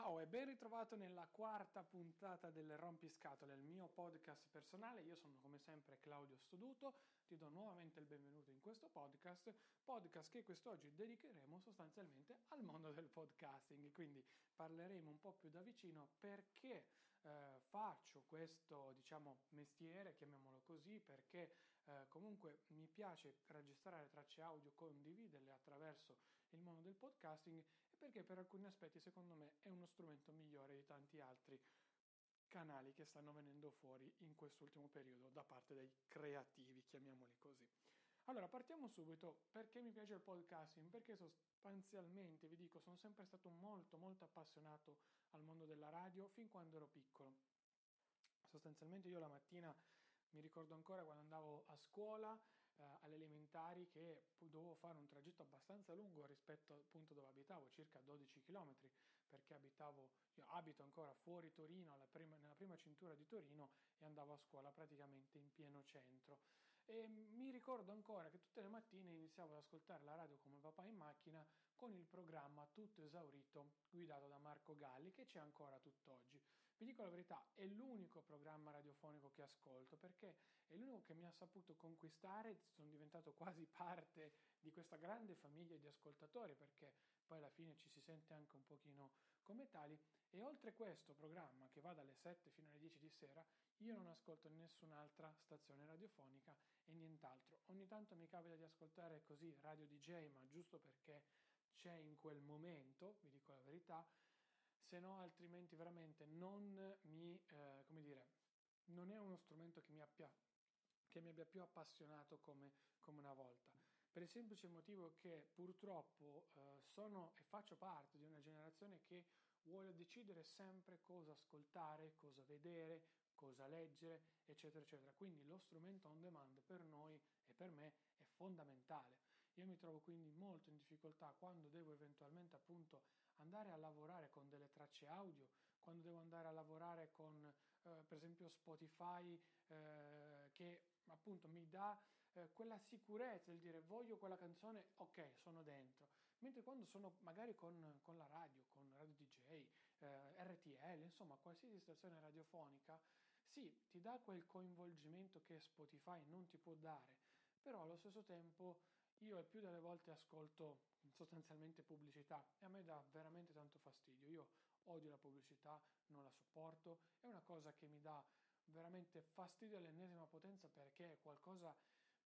Ciao e ben ritrovato nella quarta puntata del Rompiscatole, il mio podcast personale. Io sono come sempre Claudio Stoduto, ti do nuovamente il benvenuto in questo podcast, podcast che quest'oggi dedicheremo sostanzialmente al mondo del podcasting. Quindi parleremo un po' più da vicino perché eh, faccio questo, diciamo, mestiere, chiamiamolo così, perché eh, comunque mi piace registrare tracce audio, condividerle attraverso il mondo del podcasting e perché per alcuni aspetti secondo me è uno strumento migliore di tanti altri canali che stanno venendo fuori in quest'ultimo periodo da parte dei creativi, chiamiamoli così. Allora, partiamo subito. Perché mi piace il podcasting? Perché sostanzialmente, vi dico, sono sempre stato molto, molto appassionato al mondo della radio fin quando ero piccolo. Sostanzialmente io la mattina mi ricordo ancora quando andavo a scuola, eh, alle elementari, che dovevo fare un tragitto abbastanza lungo rispetto al punto dove abitavo, circa 12 km, perché abitavo, io abito ancora fuori Torino, prima, nella prima cintura di Torino, e andavo a scuola praticamente in pieno centro. E mi ricordo ancora che tutte le mattine iniziavo ad ascoltare la radio come papà in macchina con il programma Tutto Esaurito guidato da Marco Galli che c'è ancora tutt'oggi. Vi dico la verità, è l'unico programma radiofonico che ascolto perché è l'unico che mi ha saputo conquistare, sono diventato quasi parte di questa grande famiglia di ascoltatori perché poi alla fine ci si sente anche un pochino come tali e oltre questo programma che va dalle 7 fino alle 10 di sera io non ascolto nessun'altra stazione radiofonica e nient'altro. Ogni tanto mi capita di ascoltare così radio DJ ma giusto perché c'è in quel momento, vi dico la verità, se no altrimenti veramente non mi, eh, come dire, non è uno strumento che mi abbia, che mi abbia più appassionato come, come, una volta. Per il semplice motivo che purtroppo eh, sono e faccio parte di una generazione che vuole decidere sempre cosa ascoltare, cosa vedere, cosa leggere, eccetera, eccetera. Quindi lo strumento on demand per noi e per me è fondamentale. Io mi trovo quindi molto in difficoltà quando devo eventualmente andare a lavorare con delle tracce audio, quando devo andare a lavorare con eh, per esempio Spotify eh, che appunto mi dà eh, quella sicurezza, il dire voglio quella canzone, ok, sono dentro. Mentre quando sono magari con, con la radio, con Radio DJ, eh, RTL, insomma qualsiasi stazione radiofonica, sì, ti dà quel coinvolgimento che Spotify non ti può dare, però allo stesso tempo io il più delle volte ascolto sostanzialmente pubblicità e a me dà veramente tanto fastidio. Io odio la pubblicità, non la sopporto, è una cosa che mi dà veramente fastidio all'ennesima potenza perché è qualcosa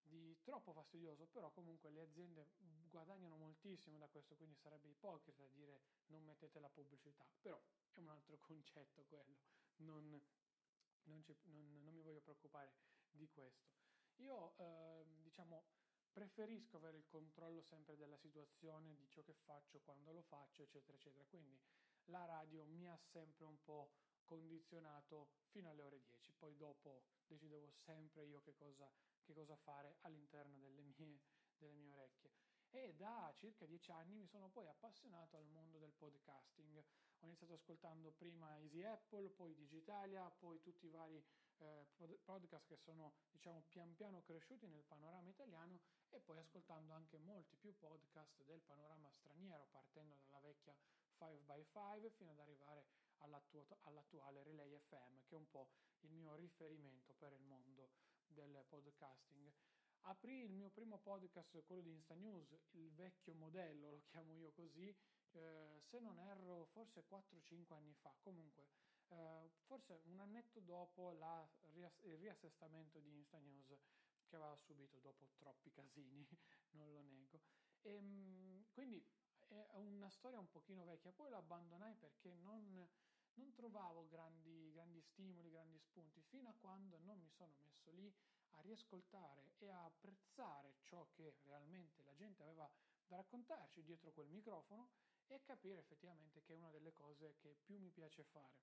di troppo fastidioso, però comunque le aziende guadagnano moltissimo da questo, quindi sarebbe ipocrita dire non mettete la pubblicità, però è un altro concetto quello, non, non, ci, non, non mi voglio preoccupare di questo. Io eh, diciamo preferisco avere il controllo sempre della situazione, di ciò che faccio, quando lo faccio, eccetera, eccetera. Quindi la radio mi ha sempre un po' condizionato fino alle ore 10, poi dopo decidevo sempre io che cosa, che cosa fare all'interno delle mie, delle mie orecchie e da circa dieci anni mi sono poi appassionato al mondo del podcasting. Ho iniziato ascoltando prima Easy Apple, poi Digitalia, poi tutti i vari eh, podcast che sono diciamo pian piano cresciuti nel panorama italiano ascoltando anche molti più podcast del panorama straniero, partendo dalla vecchia 5x5 fino ad arrivare all'attu- all'attuale Relay FM, che è un po' il mio riferimento per il mondo del podcasting. Aprì il mio primo podcast, quello di Insta News, il vecchio modello, lo chiamo io così, eh, se non erro forse 4-5 anni fa, comunque eh, forse un annetto dopo la, il riassestamento di Insta News che aveva subito dopo troppi casini, non lo nego. E, ehm, quindi è una storia un pochino vecchia, poi lo abbandonai perché non non trovavo grandi, grandi stimoli, grandi spunti, fino a quando non mi sono messo lì a riascoltare e a apprezzare ciò che realmente la gente aveva da raccontarci dietro quel microfono e capire effettivamente che è una delle cose che più mi piace fare.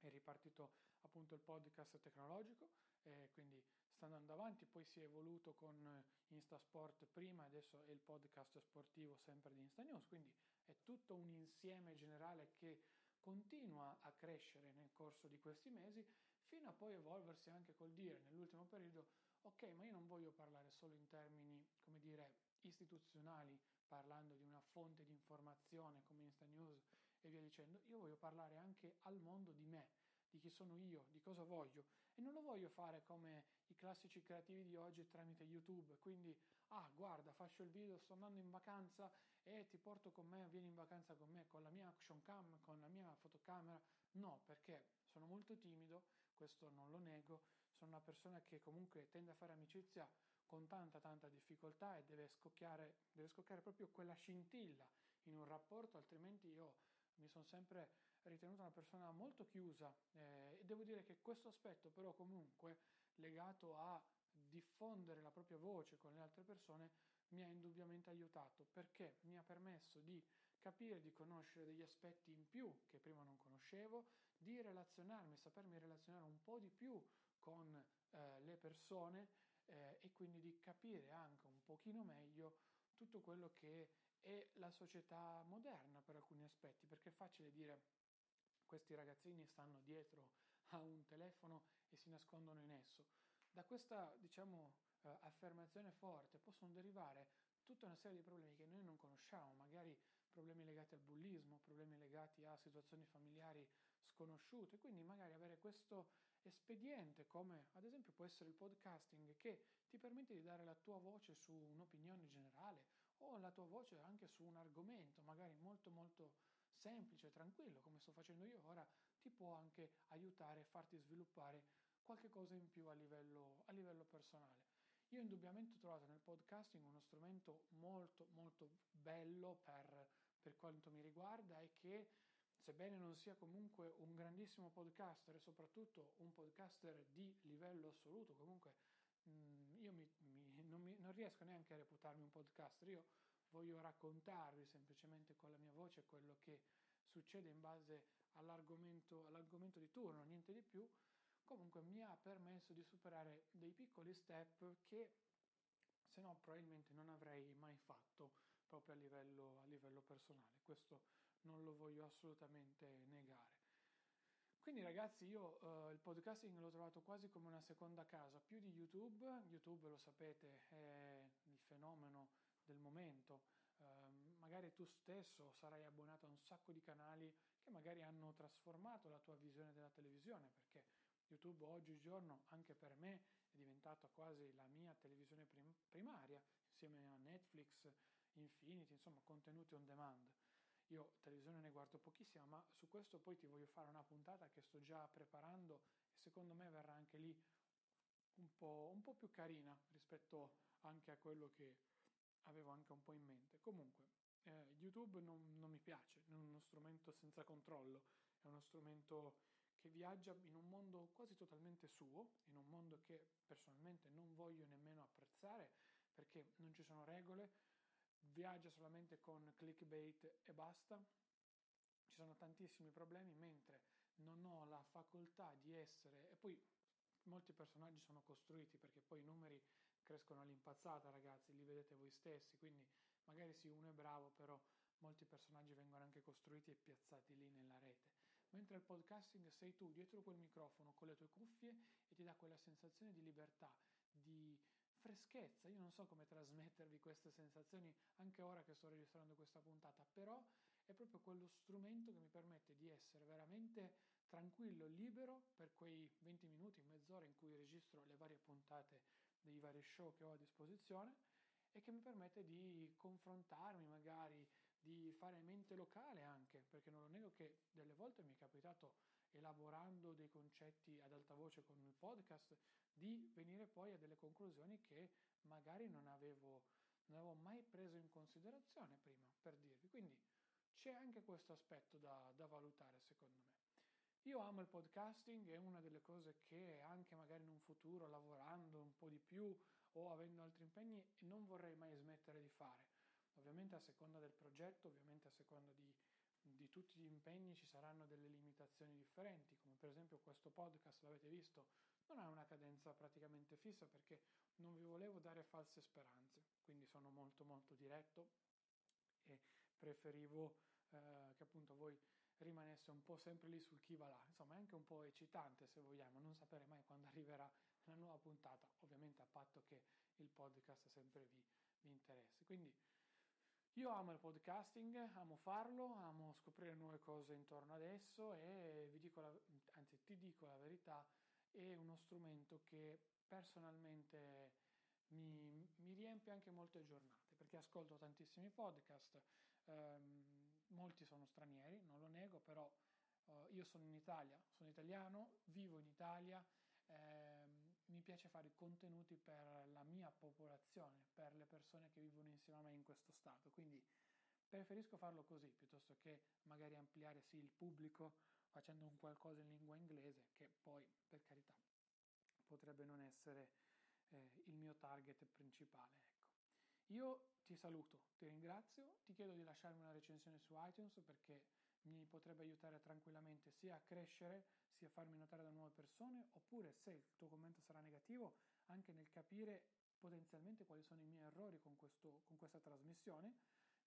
È ripartito appunto il podcast tecnologico, e quindi sta andando avanti, poi si è evoluto con Instasport prima, adesso è il podcast sportivo sempre di Insta News, quindi è tutto un insieme generale che continua a crescere nel corso di questi mesi fino a poi evolversi anche col dire nell'ultimo periodo ok ma io non voglio parlare solo in termini come dire istituzionali parlando di una fonte di informazione come Insta News e via dicendo. Io voglio parlare anche al mondo di me, di chi sono io, di cosa voglio. E non lo voglio fare come i classici creativi di oggi tramite YouTube, quindi ah guarda faccio il video, sto andando in vacanza e ti porto con me, vieni in vacanza con me con la mia action cam, con la mia fotocamera, no perché sono molto timido, questo non lo nego, sono una persona che comunque tende a fare amicizia con tanta tanta difficoltà e deve scocchiare, deve scocchiare proprio quella scintilla in un rapporto, altrimenti io mi sono sempre ritenuta una persona molto chiusa eh, e devo dire che questo aspetto però comunque legato a diffondere la propria voce con le altre persone mi ha indubbiamente aiutato perché mi ha permesso di capire, di conoscere degli aspetti in più che prima non conoscevo, di relazionarmi, sapermi relazionare un po' di più con eh, le persone eh, e quindi di capire anche un pochino meglio tutto quello che è la società moderna per alcuni aspetti, perché è facile dire questi ragazzini stanno dietro a un telefono e si nascondono in esso. Da questa, diciamo, eh, affermazione forte possono derivare tutta una serie di problemi che noi non conosciamo, magari problemi legati al bullismo, problemi legati a situazioni familiari sconosciute, quindi magari avere questo espediente come ad esempio può essere il podcasting che ti permette di dare la tua voce su un'opinione generale o la tua voce anche su un argomento magari molto molto semplice, tranquillo, come sto facendo io ora, ti può anche aiutare a farti sviluppare qualche cosa in più a livello, a livello personale. Io indubbiamente ho trovato nel podcasting uno strumento molto molto bello per, per quanto mi riguarda e che sebbene non sia comunque un grandissimo podcaster e soprattutto un podcaster di livello assoluto, comunque mh, mm, io mi, mi, non, mi, non, riesco neanche a reputarmi un podcaster, io voglio raccontarvi semplicemente con la mia voce quello che succede in base all'argomento, all'argomento di turno, niente di più, comunque mi ha permesso di superare dei piccoli step che se no probabilmente non avrei mai fatto proprio a livello, a livello personale. Questo non lo voglio assolutamente negare. Quindi ragazzi io uh, il podcasting l'ho trovato quasi come una seconda casa, più di YouTube, YouTube lo sapete è il fenomeno del momento, uh, magari tu stesso sarai abbonato a un sacco di canali che magari hanno trasformato la tua visione della televisione, perché YouTube oggigiorno anche per me è diventata quasi la mia televisione prim- primaria, insieme a Netflix, Infinity, insomma contenuti on demand. Io televisione ne guardo pochissima, ma su questo poi ti voglio fare una puntata che sto già preparando e secondo me verrà anche lì un po', un po più carina rispetto anche a quello che avevo anche un po' in mente. Comunque, eh, YouTube non, non mi piace, è uno strumento senza controllo, è uno strumento che viaggia in un mondo quasi totalmente suo, in un mondo che personalmente non voglio nemmeno apprezzare perché non ci sono regole, viaggia solamente con clickbait e basta. Ci sono tantissimi problemi, mentre non ho la facoltà di essere, e poi molti personaggi sono costruiti perché poi i numeri crescono all'impazzata, ragazzi, li vedete voi stessi, quindi magari sì, uno è bravo, però molti personaggi vengono anche costruiti e piazzati lì nella rete. Mentre il podcasting sei tu dietro quel microfono con le tue cuffie e ti dà quella sensazione di libertà, di freschezza. Io non so come trasmettervi queste sensazioni anche ora che sto registrando questa puntata, però è proprio quello strumento che mi permette di essere veramente tranquillo, libero per quei 20 minuti, mezz'ora in cui registro le varie puntate dei vari show che ho a disposizione e che mi permette di confrontarmi magari, di fare mente locale anche, perché non lo nego che delle volte mi è capitato elaborando dei concetti ad alta voce con il podcast, di venire poi a delle conclusioni che magari non avevo, non avevo mai preso in considerazione prima, per dirvi. Quindi c'è anche questo aspetto da, da valutare, secondo me. Io amo il podcasting, è una delle cose che anche magari in un futuro, lavorando un po' di più o avendo altri impegni, non vorrei mai smettere di fare. Ovviamente a seconda del progetto, ovviamente a seconda di, di tutti gli impegni ci saranno delle limitazioni differenti, come per esempio questo podcast, l'avete visto, non ha una cadenza praticamente fissa perché non vi volevo dare false speranze, quindi sono molto molto diretto e preferivo eh, che appunto voi rimanesse un po' sempre lì sul chi va là, insomma è anche un po' eccitante se vogliamo, non sapere mai quando arriverà la nuova puntata, ovviamente a patto che il podcast sempre vi, vi interessi. Quindi Io amo il podcasting, amo farlo, amo scoprire nuove cose intorno ad esso e vi dico la, anzi ti dico la verità, è uno strumento che personalmente mi, mi riempie anche molte giornate perché ascolto tantissimi podcast, ehm, molti sono stranieri, non lo nego, però eh, io sono in Italia, sono italiano, vivo in Italia, ehm, mi piace fare i contenuti per la mia popolazione, per le persone che vivono insieme a me in questo stato, quindi preferisco farlo così piuttosto che magari ampliare sì il pubblico facendo un qualcosa in lingua inglese che poi per carità potrebbe non essere eh, il mio target principale. Io ti saluto, ti ringrazio, ti chiedo di lasciarmi una recensione su iTunes perché mi potrebbe aiutare tranquillamente sia a crescere, sia a farmi notare da nuove persone, oppure se il tuo commento sarà negativo, anche nel capire potenzialmente quali sono i miei errori con, questo, con questa trasmissione.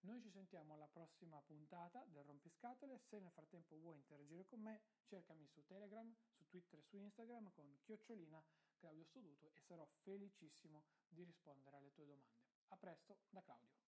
Noi ci sentiamo alla prossima puntata del Rompiscatole. Se nel frattempo vuoi interagire con me, cercami su Telegram, su Twitter e su Instagram con chiocciolina Claudio Stoduto e sarò felicissimo di rispondere alle tue domande. A presto da Claudio.